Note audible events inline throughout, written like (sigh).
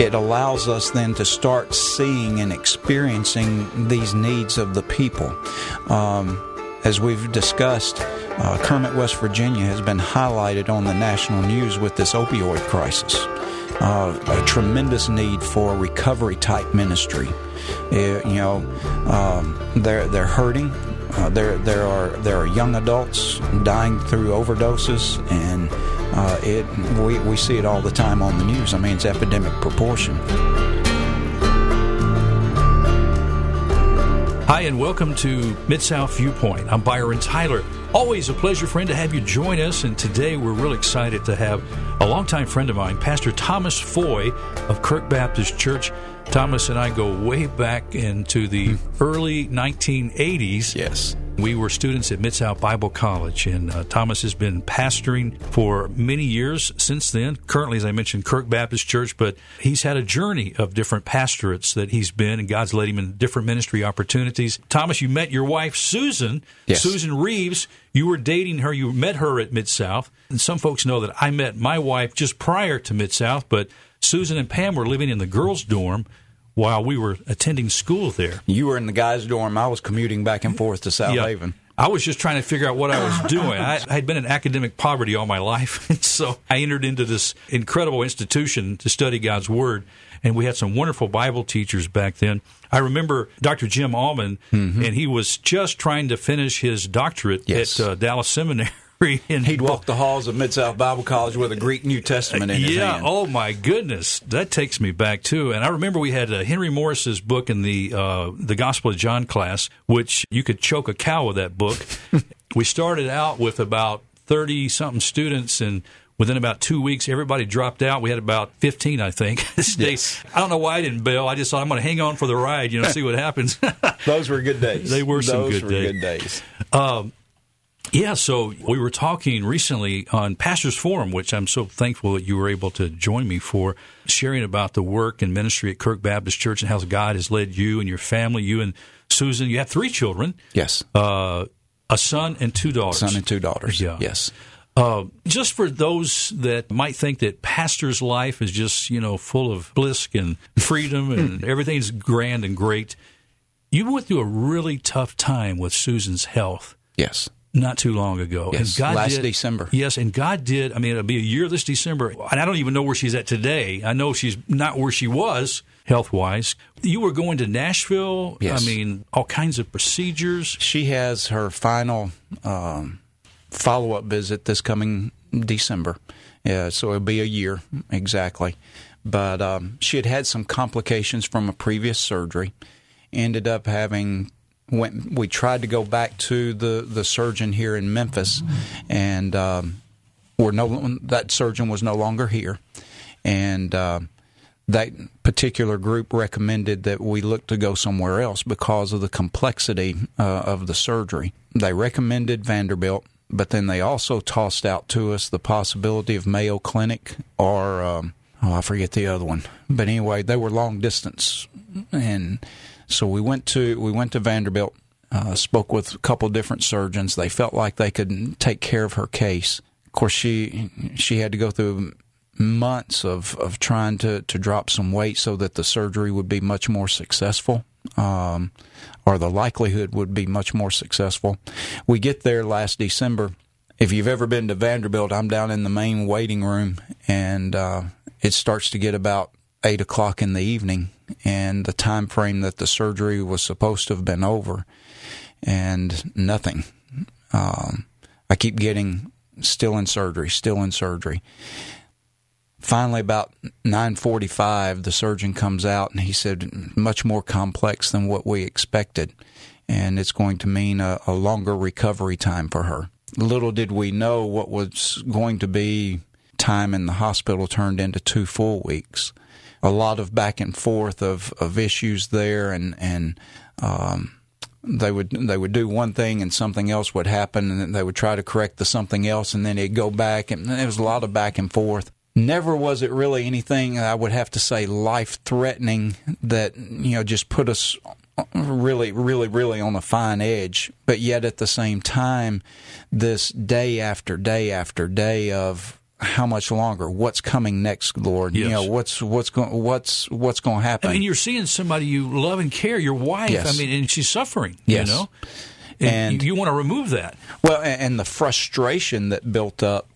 it allows us then to start seeing and experiencing these needs of the people. Um, as we've discussed, uh, Kermit, West Virginia has been highlighted on the national news with this opioid crisis. Uh, a tremendous need for recovery type ministry. Uh, you know, um, they're they're hurting. Uh, there there are there are young adults dying through overdoses, and uh, it we we see it all the time on the news. I mean, it's epidemic proportion. Hi, and welcome to Mid South Viewpoint. I'm Byron Tyler. Always a pleasure, friend, to have you join us. And today we're really excited to have a longtime friend of mine, Pastor Thomas Foy of Kirk Baptist Church. Thomas and I go way back into the early 1980s. Yes. We were students at Mid South Bible College, and uh, Thomas has been pastoring for many years since then. Currently, as I mentioned, Kirk Baptist Church, but he's had a journey of different pastorates that he's been, and God's led him in different ministry opportunities. Thomas, you met your wife, Susan, Yes. Susan Reeves. You were dating her, you met her at Mid South. And some folks know that I met my wife just prior to Mid South, but Susan and Pam were living in the girls' dorm while we were attending school there. You were in the guys' dorm. I was commuting back and forth to South Yeah. Haven. I was just trying to figure out what I was doing. I, had been in academic poverty all my life, (laughs) and so I entered into this incredible institution to study God's Word. And we had some wonderful Bible teachers back then. I remember Dr. Jim Allman, and he was just trying to finish his doctorate Mm-hmm. Yes. at uh, Dallas Seminary. (laughs) And He'd walk the halls of Mid South Bible College with a Greek New Testament in his yeah. hand. Oh my goodness, that takes me back too. And I remember we had uh, Henry Morris's book in the uh, the Gospel of John class, which you could choke a cow with that book. (laughs) we started out with about thirty something students, and within about two weeks, everybody dropped out. We had about fifteen, I think. (laughs) Yes. I don't know why I didn't bail. I just thought I'm going to hang on for the ride, you know, see what happens. Those were good days. They were some good were days. good days. Yeah, so we were talking recently on Pastors Forum, which I'm so thankful that you were able to join me for, sharing about the work and ministry at Kirk Baptist Church and how God has led you and your family, you and Susan. You have three children, Yes. uh, a son and two daughters. Son and two daughters. Yeah. Yes. Uh, just for those that might think that pastor's life is just you know full of bliss and freedom and everything's grand and great, you went through a really tough time with Susan's health Yes. Not too long ago. Yes, and God last did, December. Yes, and God did. I mean, it'll be a year this December, and I don't even know where she's at today. I know she's not where she was health wise. You were going to Nashville. Yes. I mean, all kinds of procedures. She has her final um, follow up visit this coming December. Yeah, so it'll be a year exactly. But um, she had had some complications from a previous surgery. Ended up having went. We tried to go back to the the surgeon here in Memphis, and um, we're no that surgeon was no longer here, and. Uh, that particular group recommended that we look to go somewhere else because of the complexity uh, of the surgery. They recommended Vanderbilt, but then they also tossed out to us the possibility of Mayo Clinic or um, oh, I forget the other one. But anyway, they were long distance, and so we went to we went to Vanderbilt. Uh, spoke with a couple different surgeons. They felt like they could take care of her case. Of course, she she had to go through months of, of trying to, to drop some weight so that the surgery would be much more successful, um, or the likelihood would be much more successful. We get there last December. If you've ever been to Vanderbilt, I'm down in the main waiting room, and uh, it starts to get about eight o'clock in the evening, and the time frame that the surgery was supposed to have been over, and nothing. Um, I keep getting still in surgery, still in surgery. Finally about 9:45 the surgeon comes out and he said much more complex than what we expected and it's going to mean a, a longer recovery time for her. Little did we know what was going to be time in the hospital turned into two full weeks a lot of back and forth of, of issues there and and um, they would they would do one thing and something else would happen and they would try to correct the something else and then it'd go back and there was a lot of back and forth. Never was it really anything I would have to say life threatening that you know just put us really really really on a fine edge. But yet at the same time this day after day after day of how much longer? What's coming next, Lord? Yes. You know, what's what's going what's what's going to happen? I mean, you're seeing somebody you love and care, your wife. Yes. I mean, and she's suffering. Yes. You know, and, And- you, want to remove that. Well, a- and the frustration that built up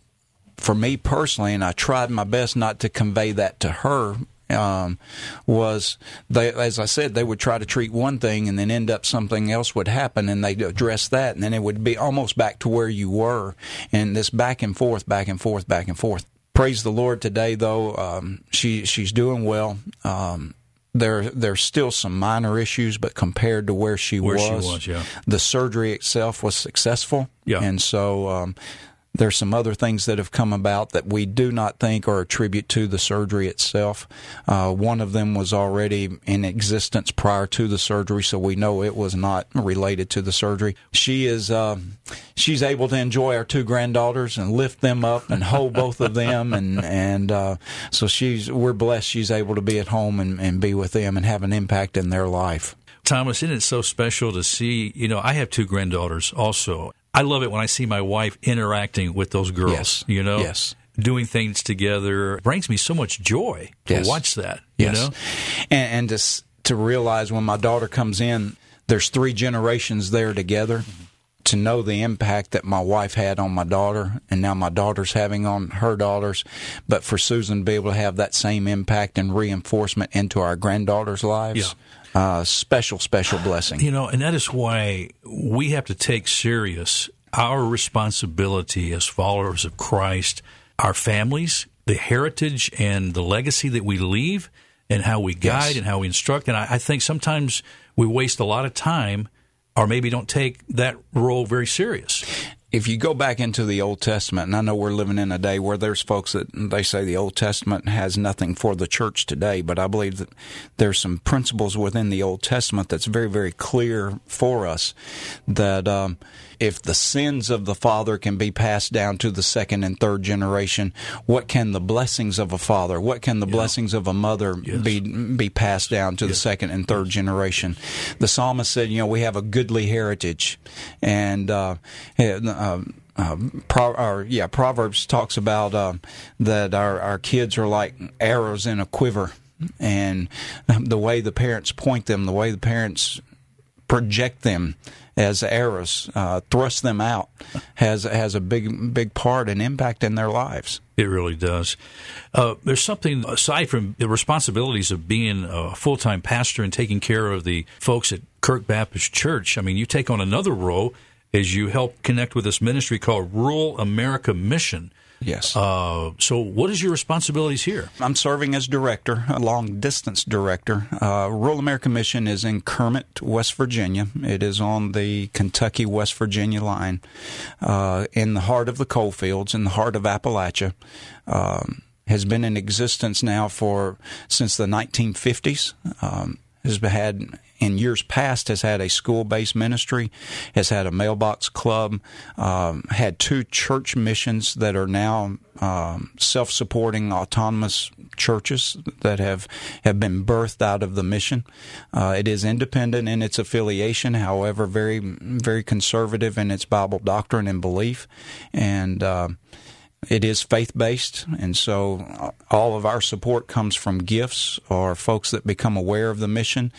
for me personally, and I tried my best not to convey that to her, um, was they, as I said, they would try to treat one thing and then end up something else would happen, and they'd address that, and then it would be almost back to where you were, and this back and forth, back and forth, back and forth. Praise the Lord today, though um, she she's doing well. Um, there there's still some minor issues, but compared to where she Where was, she was, yeah. the surgery itself was successful. Yeah. And so um, there's some other things that have come about that we do not think are attribute to the surgery itself. Uh, one of them was already in existence prior to the surgery, so we know it was not related to the surgery. She is um she's able to enjoy our two granddaughters and lift them up and hold both of them, and and uh, so she's we're blessed she's able to be at home and, and be with them and have an impact in their life. Thomas, isn't it so special to see? You know, I have two granddaughters also. I love it when I see my wife interacting with those girls. Yes. You know, Yes. doing things together It brings me so much joy to Yes. watch that. You know, and, and to to realize when my daughter comes in, there's three generations there together. To know the impact that my wife had on my daughter, and now my daughter's having on her daughters, but for Susan to be able to have that same impact and reinforcement into our granddaughters' lives, uh, special, special blessing. You know, and that is why we have to take serious our responsibility as followers of Christ, our families, the heritage and the legacy that we leave, and how we guide Yes. and how we instruct. And I, I think sometimes we waste a lot of time, or maybe don't take that role very serious. If you go back into the Old Testament, and I know we're living in a day where there's folks that they say the Old Testament has nothing for the church today, but I believe that there's some principles within the Old Testament that's very, very clear for us that um, if the sins of the father can be passed down to the second and third generation, what can the blessings of a father, what can the blessings of a mother be be passed down to the second and third generation? The psalmist said, you know, we have a goodly heritage, and uh, uh, uh, Pro, or, yeah, Proverbs talks about uh, that our, our kids are like arrows in a quiver, and the way the parents point them, the way the parents project them as arrows, uh, thrust them out, has has a big big part and impact in their lives. It really does. Uh, there's something aside from the responsibilities of being a full time pastor and taking care of the folks at Kirk Baptist Church. I mean, you take on another role as you help connect with this ministry called Rural America Mission. Yes. Uh, so, what is your responsibilities here? I'm serving as director, a long distance director. Uh, Rural American Mission is in Kermit, West Virginia. It is on the Kentucky West Virginia line, uh, in the heart of the coal fields, in the heart of Appalachia. Um, has been in existence now for since the 1950s. Um, has had in years past has had a school-based ministry, has had a mailbox club, um, had two church missions that are now um, self-supporting autonomous churches that have have been birthed out of the mission. Uh, it is independent in its affiliation, however, very very conservative in its Bible doctrine and belief, and. Uh, it is faith based, and so uh, all of our support comes from gifts or folks that become aware of the mission,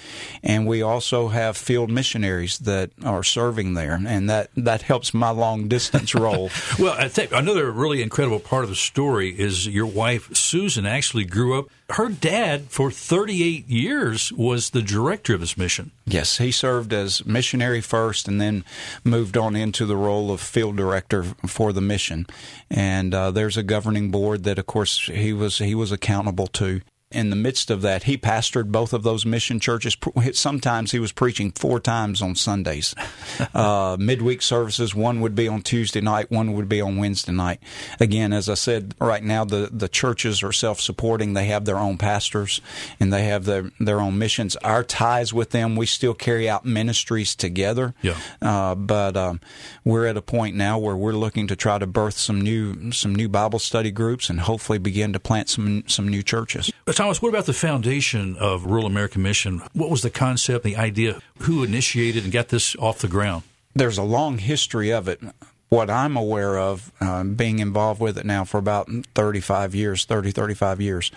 and we also have field missionaries that are serving there, and that that helps my long distance (laughs) role. Well, I think another really incredible part of the story is your wife Susan actually grew up. Her dad, for 38 years, was the director of this mission. Yes, he served as missionary first, and then moved on into the role of field director for the mission. And uh, there's a governing board that, of course, he was he was accountable to. In the midst of that, he pastored both of those mission churches. Sometimes he was preaching four times on Sundays. (laughs) uh, midweek services, one would be on Tuesday night, one would be on Wednesday night. Again, as I said, right now the, the churches are self supporting. They have their own pastors and they have their, their own missions. Our ties with them, we still carry out ministries together. Yeah. Uh, but um, we're at a point now where we're looking to try to birth some new some new Bible study groups and hopefully begin to plant some some new churches. Thomas, what about the foundation of Rural American Mission? What was the concept, the idea? Who initiated and got this off the ground? There's a long history of it. what I'm aware of, uh, being involved with it now for about 35 years, 30, 35 years,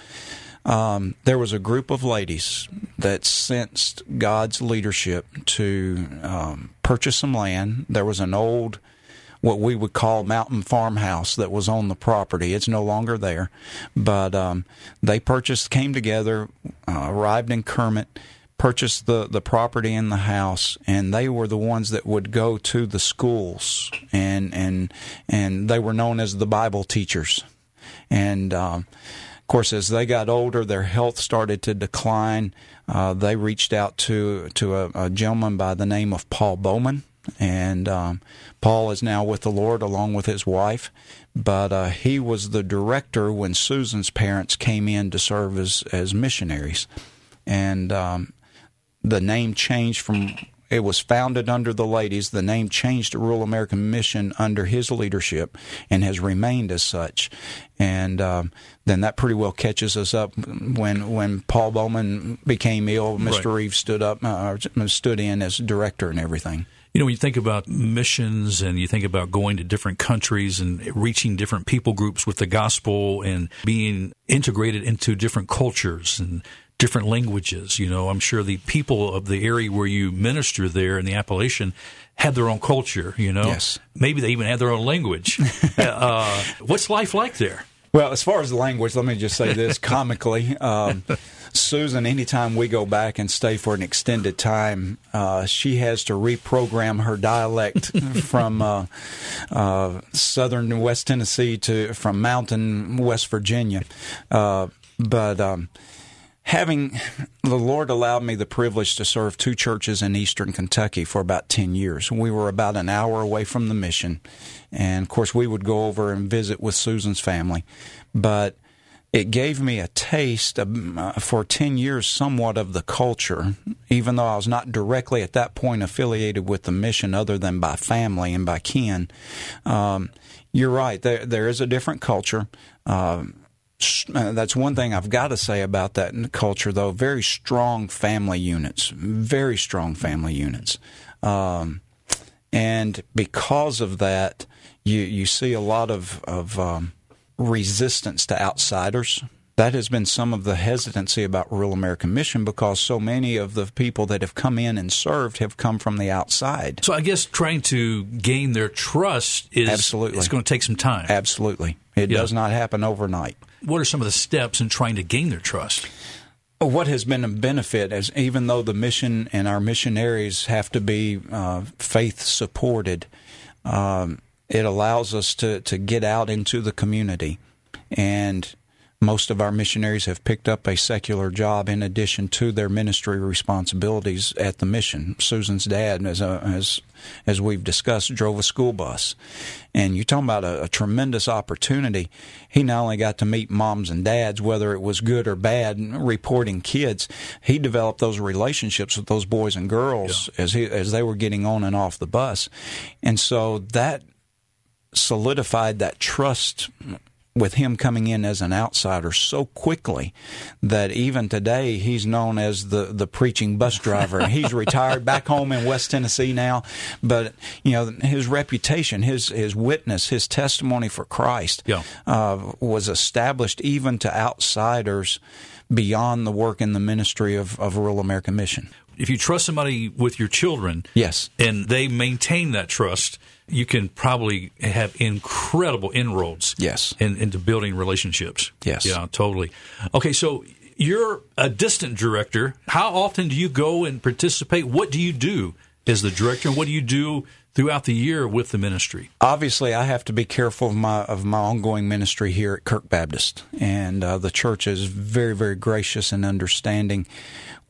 um, there was a group of ladies that sensed God's leadership to um, purchase some land. There was an old, what we would call mountain farmhouse that was on the property. It's no longer there, but um, they purchased, came together, uh, arrived in Kermit purchased the, the property and the house, and they were the ones that would go to the schools, and and and they were known as the Bible teachers, and um, of course as they got older, their health started to decline. Uh, they reached out to to a, a, gentleman by the name of Paul Bowman, and um, Paul is now with the Lord along with his wife. But uh, he was the director when Susan's parents came in to serve as as missionaries, and um, the name changed from it was founded under the ladies. The name changed to Rural American Mission under his leadership and has remained as such. And um, then that pretty well catches us up when when Paul Bowman became ill. Mr. Right. Reeves stood up, uh, stood in as director and everything. You know, when you think about missions and you think about going to different countries and reaching different people groups with the gospel and being integrated into different cultures and different languages. You know, I'm sure the people of the area where you minister there in the Appalachian had their own culture. You know, yes. maybe they even had their own language. (laughs) uh, what's life like there? Well, as far as the language, let me just say this (laughs) comically. Um, Susan, anytime we go back and stay for an extended time, uh, she has to reprogram her dialect (laughs) from uh, uh, southern West Tennessee to from mountain West Virginia. Uh, but um, having the Lord allowed me the privilege to serve two churches in eastern Kentucky for about 10 years. We were about an hour away from the mission. And of course, we would go over and visit with Susan's family. But it gave me a taste of, uh, for 10 years somewhat of the culture, even though I was not directly at that point affiliated with the mission other than by family and by kin. Um, you're right, there, there is a different culture. Uh, that's one thing I've got to say about that culture, though. Very strong family units, very strong family units, um, and because of that, you you see a lot of of um, resistance to outsiders. That has been some of the hesitancy about Rural American Mission because so many of the people that have come in and served have come from the outside. So I guess trying to gain their trust is absolutely it's going to take some time. Absolutely, it does not happen overnight. What are some of the steps in trying to gain their trust? What has been a benefit is even though the mission and our missionaries have to be uh, faith supported, um, it allows us to, to get out into the community. And most of our missionaries have picked up a secular job in addition to their ministry responsibilities at the mission. Susan's dad, as a, as as we've discussed, drove a school bus, and you're talking about a, a, tremendous opportunity. He not only got to meet moms and dads, whether it was good or bad, reporting kids. He developed those relationships with those boys and girls yeah. as he as they were getting on and off the bus, and so that solidified that trust with him coming in as an outsider so quickly that even today he's known as the, the preaching bus (laughs) driver. he's retired back home in West Tennessee now, but you know his reputation, his his witness, his testimony for Christ yeah. uh, was established even to outsiders beyond the work in the ministry of, of Rural American Mission. If you trust somebody with your children, yes, and they maintain that trust you can probably have incredible inroads yes. In, into building relationships. Yes. Yeah, totally. Okay, so you're a distant director. How often do you go and participate? What do you do as the director, and what do you do throughout the year with the ministry? Obviously, I have to be careful of my of my ongoing ministry here at Kirk Baptist, and uh, the church is very, very gracious and understanding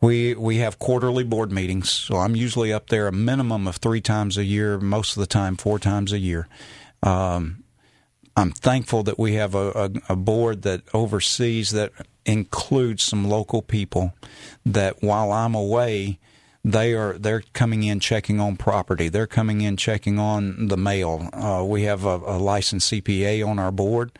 we we have quarterly board meetings, so I'm usually up there a minimum of three times a year, most of the time four times a year. Um, I'm thankful that we have a, a, a, board that oversees that includes some local people that while I'm away, they are they're coming in checking on property. They're coming in checking on the mail. Uh, we have a, a licensed CPA on our board,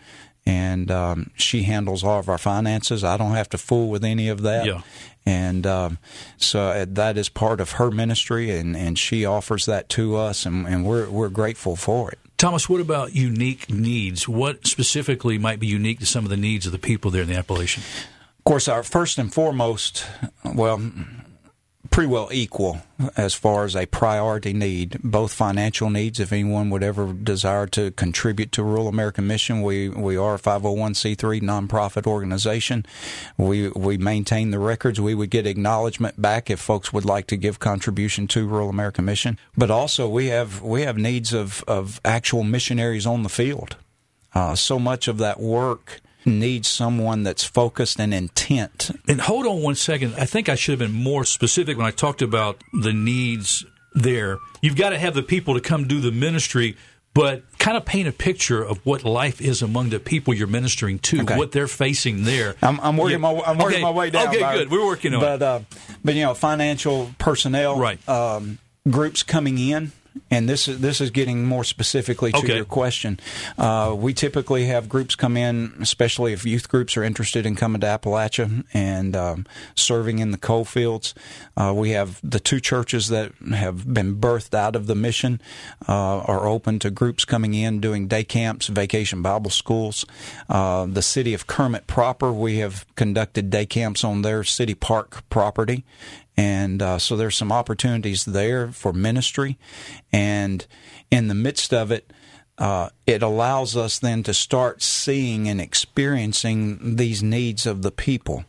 and um, she handles all of our finances. I don't have to fool with any of that. Yeah. And um, so uh, that is part of her ministry, and, and she offers that to us, and, and we're we're grateful for it. Thomas, what about unique needs? What specifically might be unique to some of the needs of the people there in the Appalachian? Of course, our first and foremost, well, pretty well equal as far as a priority need, both financial needs. If anyone would ever desire to contribute to Rural American Mission, we, we are a 501c3 nonprofit organization. We, we maintain the records. We would get acknowledgement back if folks would like to give contribution to Rural American Mission. But also we have, we have needs of, of actual missionaries on the field. Uh, so much of that work needs someone that's focused and intent. And hold on one second. I think I should have been more specific when I talked about the needs there. You've got to have the people to come do the ministry, but kind of paint a picture of what life is among the people you're ministering to, okay. what they're facing there. I'm, I'm working yeah. my I'm working okay. my way down. Okay, good. We're working on but, it. Uh, but you know, financial personnel, right? Um, groups coming in and this is this is getting more specifically to okay. your question. Uh, we typically have groups come in, especially if youth groups are interested in coming to Appalachia and um, serving in the coal fields. Uh, we have the two churches that have been birthed out of the mission uh, are open to groups coming in doing day camps, vacation Bible schools. Uh, the city of Kermit proper, we have conducted day camps on their city park property, and uh, so there's some opportunities there for ministry. And in the midst of it, uh, it allows us then to start seeing and experiencing these needs of the people.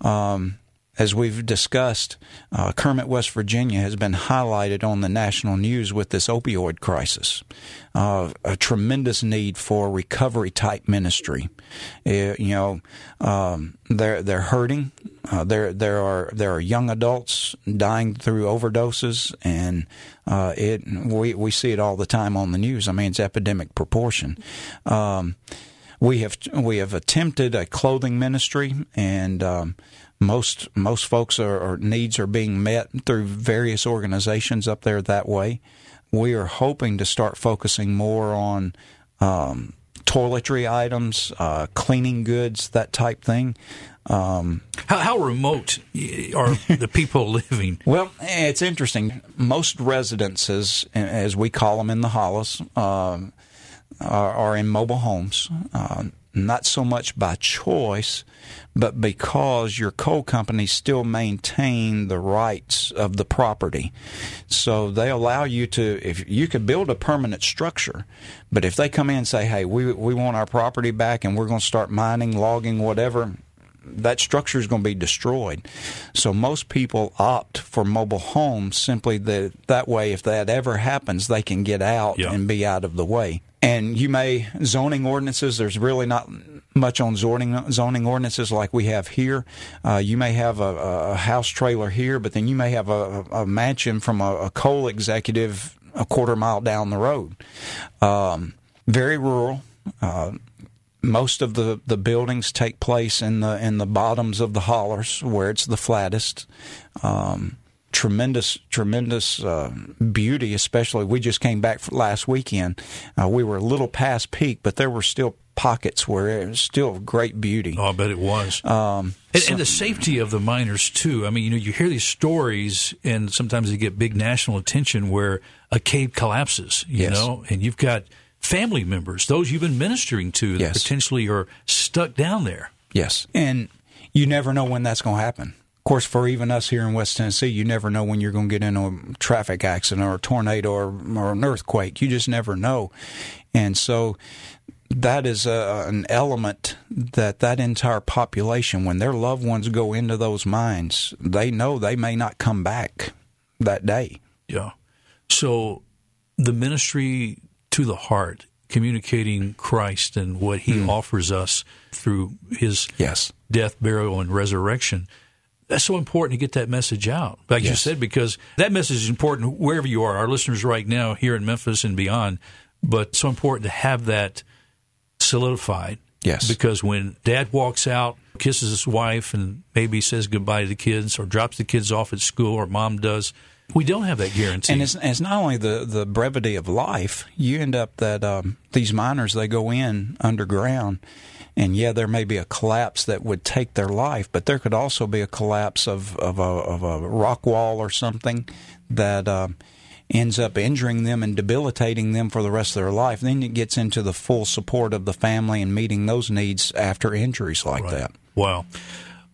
Um, as we've discussed, uh, Kermit, West Virginia has been highlighted on the national news with this opioid crisis. Uh, a tremendous need for recovery type ministry. Uh, you know, um, they're they're hurting. Uh, there there are there are young adults dying through overdoses, and uh, it we we see it all the time on the news. I mean, it's epidemic proportion. Um, we have we have attempted a clothing ministry and. Um, most most folks are, are, needs are being met through various organizations up there that way. We are hoping to start focusing more on um, toiletry items, uh, cleaning goods, that type thing. Um, how, how, remote are (laughs) the people living? Well, it's interesting. Most residences, as we call them in the hollers, uh, are, are, in mobile homes. Uh, not so much by choice, but because your coal company still maintain the rights of the property. So they allow you to, if you could build a permanent structure, but if they come in and say, hey, we, we want our property back and we're going to start mining, logging, whatever, that structure is going to be destroyed. So most people opt for mobile homes simply that that way, if that ever happens, they can get out yeah. and be out of the way. And you may zoning ordinances. There's really not much on zoning zoning ordinances like we have here. Uh, you may have a, a, house trailer here, but then you may have a, a mansion from a, a, coal executive a quarter mile down the road. Um, very rural. Uh, most of the, the buildings take place in the in the bottoms of the hollers where it's the flattest. Um, tremendous, tremendous uh, beauty. Especially, we just came back last weekend. Uh, we were a little past peak, but there were still pockets where it was still great beauty. Oh, I bet it was. Um, and, so, and, the safety of the miners too. I mean, you know, you hear these stories, and sometimes they get big national attention where a cave collapses. You yes. know, and you've got family members, those you've been ministering to, that yes. potentially are stuck down there. Yes, and you never know when that's going to happen. Of course, for even us here in West Tennessee, you never know when you're going to get into a traffic accident or a tornado or, or an earthquake. You just never know. And so that is a, an element that that entire population, when their loved ones go into those mines, they know they may not come back that day. Yeah. So the ministry to the heart, communicating Christ and what He mm. offers us through His yes. death, burial, and resurrection that's so important to get that message out, like yes. you said, because that message is important wherever you are. Our listeners right now here in Memphis and beyond, but so important to have that solidified. Yes. Because when dad walks out, kisses his wife, and maybe says goodbye to the kids or drops the kids off at school, or mom does, we don't have that guarantee. And it's, it's not only the, the brevity of life, you end up that um, these miners, they go in underground and yeah, there may be a collapse that would take their life, but there could also be a collapse of, of, a, of a rock wall or something that uh, ends up injuring them and debilitating them for the rest of their life, then it gets into the full support of the family and meeting those needs after injuries like Right. that. Wow.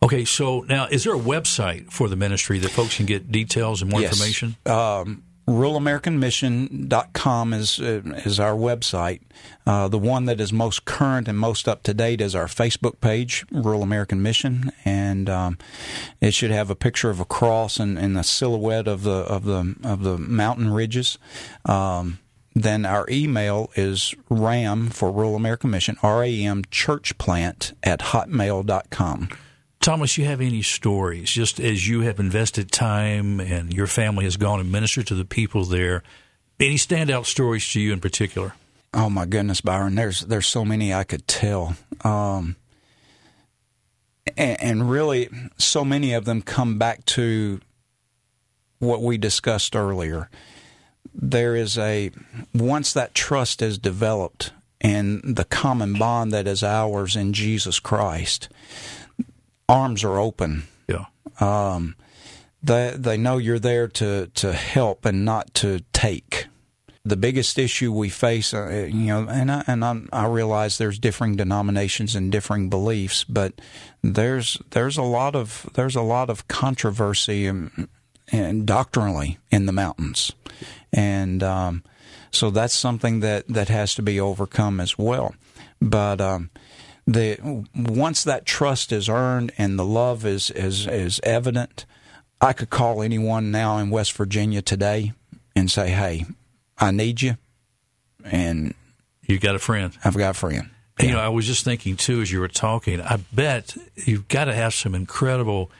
Okay, so now is there a website for the ministry that folks can get details and more Yes. information? Um, RuralAmericanMission.com is uh, is our website. Uh, the one that is most current and most up to date is our Facebook page, Rural American Mission, and um, it should have a picture of a cross and, and a silhouette of the of the of the mountain ridges. Um, then our email is ram for Rural American Mission, R A M church plant at hotmail.com. Thomas, you have any stories, just as you have invested time and your family has gone and ministered to the people there, any standout stories to you in particular? Oh my goodness, Byron! There's there's so many I could tell, um, and, and really, so many of them come back to what we discussed earlier. There is a once that trust is developed and the common bond that is ours in Jesus Christ, arms are open. Yeah. Um, they they know you're there to to help and not to take. The biggest issue we face, uh, you know, and I, and I'm, I realize there's differing denominations and differing beliefs, but there's there's a lot of there's a lot of controversy and, and doctrinally in the mountains, and um, so that's something that that has to be overcome as well. But um, the once that trust is earned and the love is is is evident, I could call anyone now in West Virginia today and say, "Hey, I need you," and You got a friend. I've got a friend. You know, I was just thinking too as you were talking. I bet you've got to have some incredible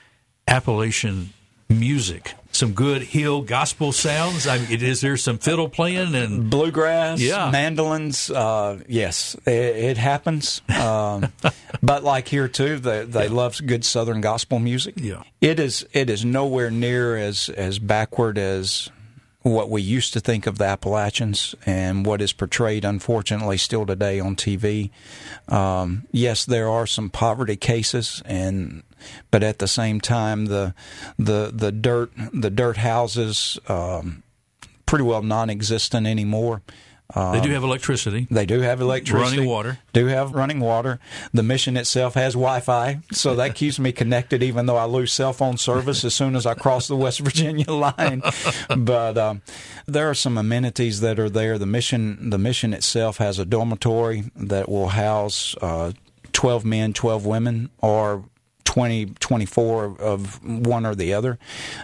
Appalachian music, some good hill gospel sounds. I mean, is there some fiddle playing and bluegrass, Yeah. mandolins. Uh, yes, it, it happens. Um, (laughs) but like here too, they they love good Southern gospel music. Yeah. it is it is nowhere near as as backward as what we used to think of the Appalachians and what is portrayed, unfortunately, still today on TV. Um, yes, there are some poverty cases, and but at the same time, the the the dirt the dirt houses um, pretty well non-existent anymore. They do have electricity? they do have electricity, Running water. Do have running water. The mission itself has Wi-Fi, so that (laughs) keeps me connected, even though I lose cell phone service as soon as I cross the West Virginia (laughs) line. but um, there are some amenities that are there. The mission, the mission itself has a dormitory that will house uh, twelve men, twelve women, or 20, 24 of one or the other.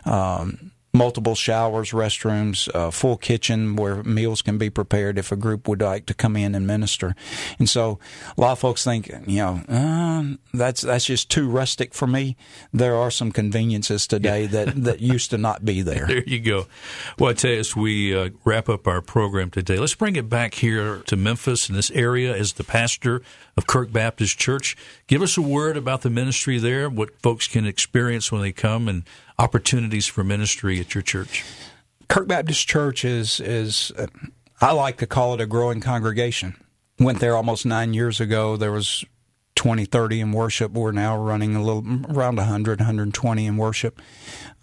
Um, multiple showers, restrooms, uh, full kitchen where meals can be prepared if a group would like to come in and minister. And so a lot of folks think, you know, uh, that's that's just too rustic for me. There are some conveniences today that, that (laughs) used to not be there. There you go. Well, I tell you, as we uh, wrap up our program today, let's bring it back here to Memphis in this area as the pastor of Kirk Baptist Church. Give us a word about the ministry there, what folks can experience when they come, and opportunities for ministry at your church. Kirk Baptist Church is is uh, I like to call it a growing congregation. Went there almost nine years ago. There was 20, 30 in worship. We're now running a little around 100, 120 in worship.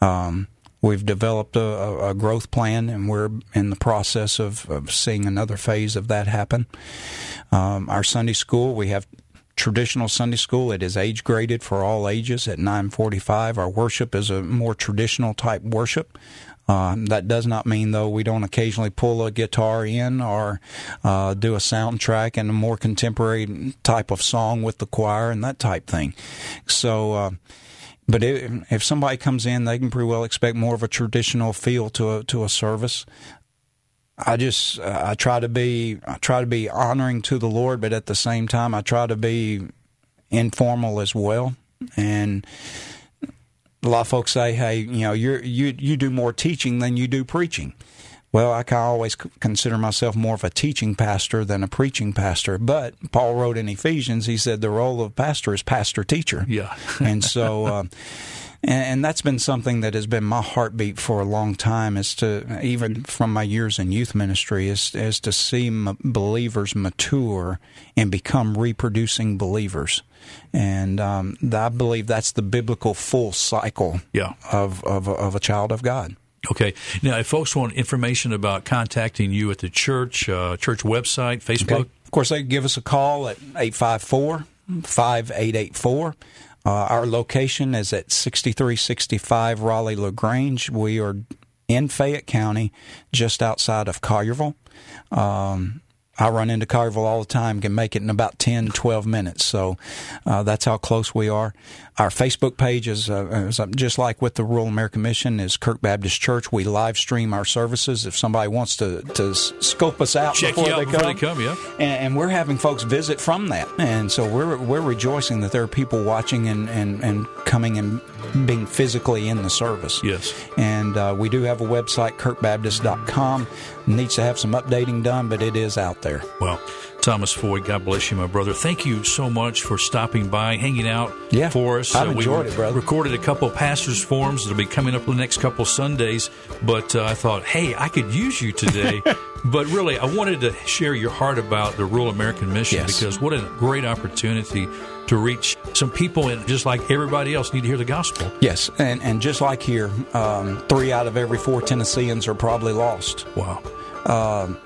Um, we've developed a, a growth plan, and we're in the process of, of seeing another phase of that happen. Um, our Sunday school, we have traditional Sunday school. It is age graded for all ages at 945. Our worship is a more traditional type worship. Uh, that does not mean, though, we don't occasionally pull a guitar in or uh, do a soundtrack and a more contemporary type of song with the choir and that type thing. So, uh, but it, if somebody comes in, they can pretty well expect more of a traditional feel to a, to a service. I just uh, I try to be I try to be honoring to the Lord, but at the same time I try to be informal as well. And a lot of folks say, "Hey, you know, you you you do more teaching than you do preaching." Well, I can always consider myself more of a teaching pastor than a preaching pastor. But Paul wrote in Ephesians, he said the role of pastor is pastor teacher. Yeah. (laughs) and so, uh, and, and that's been something that has been my heartbeat for a long time. Is to even from my years in youth ministry is is to see m- believers mature and become reproducing believers. And um, I believe that's the biblical full cycle Yeah. of, of of a child of God. Okay. Now, if folks want information about contacting you at the church, uh, church website, Facebook, Okay. Of course, they can give us a call at 854 5884. Uh, Our location is at 6365 Raleigh LaGrange. We are in Fayette County, just outside of Collierville. Um, I run into Collierville all the time, can make it in about 10, 12 minutes. So uh, that's how close we are. Our Facebook page is, uh, is uh, just like with the Rural American Mission is Kirk Baptist Church. We live stream our services. If somebody wants to, to scope us out Check before, out they, before come, they come, yeah. and, and we're having folks visit from that, and so we're we're rejoicing that there are people watching and and, and coming and being physically in the service. Yes. and uh, we do have a website, kirkbaptist.com. Needs to have some updating done, but it is out there. Well, Thomas Floyd, God bless you, my brother. Thank you so much for stopping by, hanging out Yeah, for us. I've Uh, we enjoyed it, brother. recorded a couple of pastors' forums that'll be coming up the next couple Sundays, but uh, I thought, hey, I could use you today. (laughs) but really, I wanted to share your heart about the Rural American Mission Yes. because what a great opportunity to reach some people, and just like everybody else, need to hear the gospel. Yes, and and just like here, um, three out of every four Tennesseans are probably lost. Wow. um,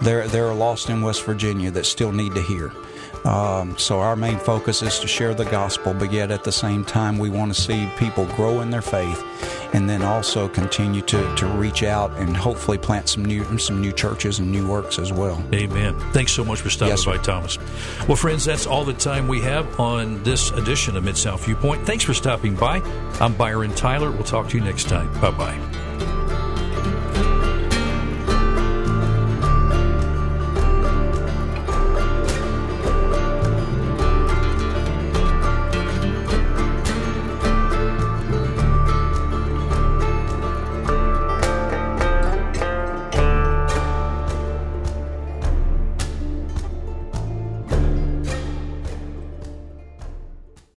there there are lost in West Virginia that still need to hear. Um, so our main focus is to share the gospel, but yet at the same time we want to see people grow in their faith, and then also continue to, to reach out and hopefully plant some new some new churches and new works as well. Amen. Thanks so much for stopping Yes, by, Thomas. Well, friends, that's all the time we have on this edition of Mid South Viewpoint. Thanks for stopping by. I'm Byron Tyler. We'll talk to you next time. Bye bye.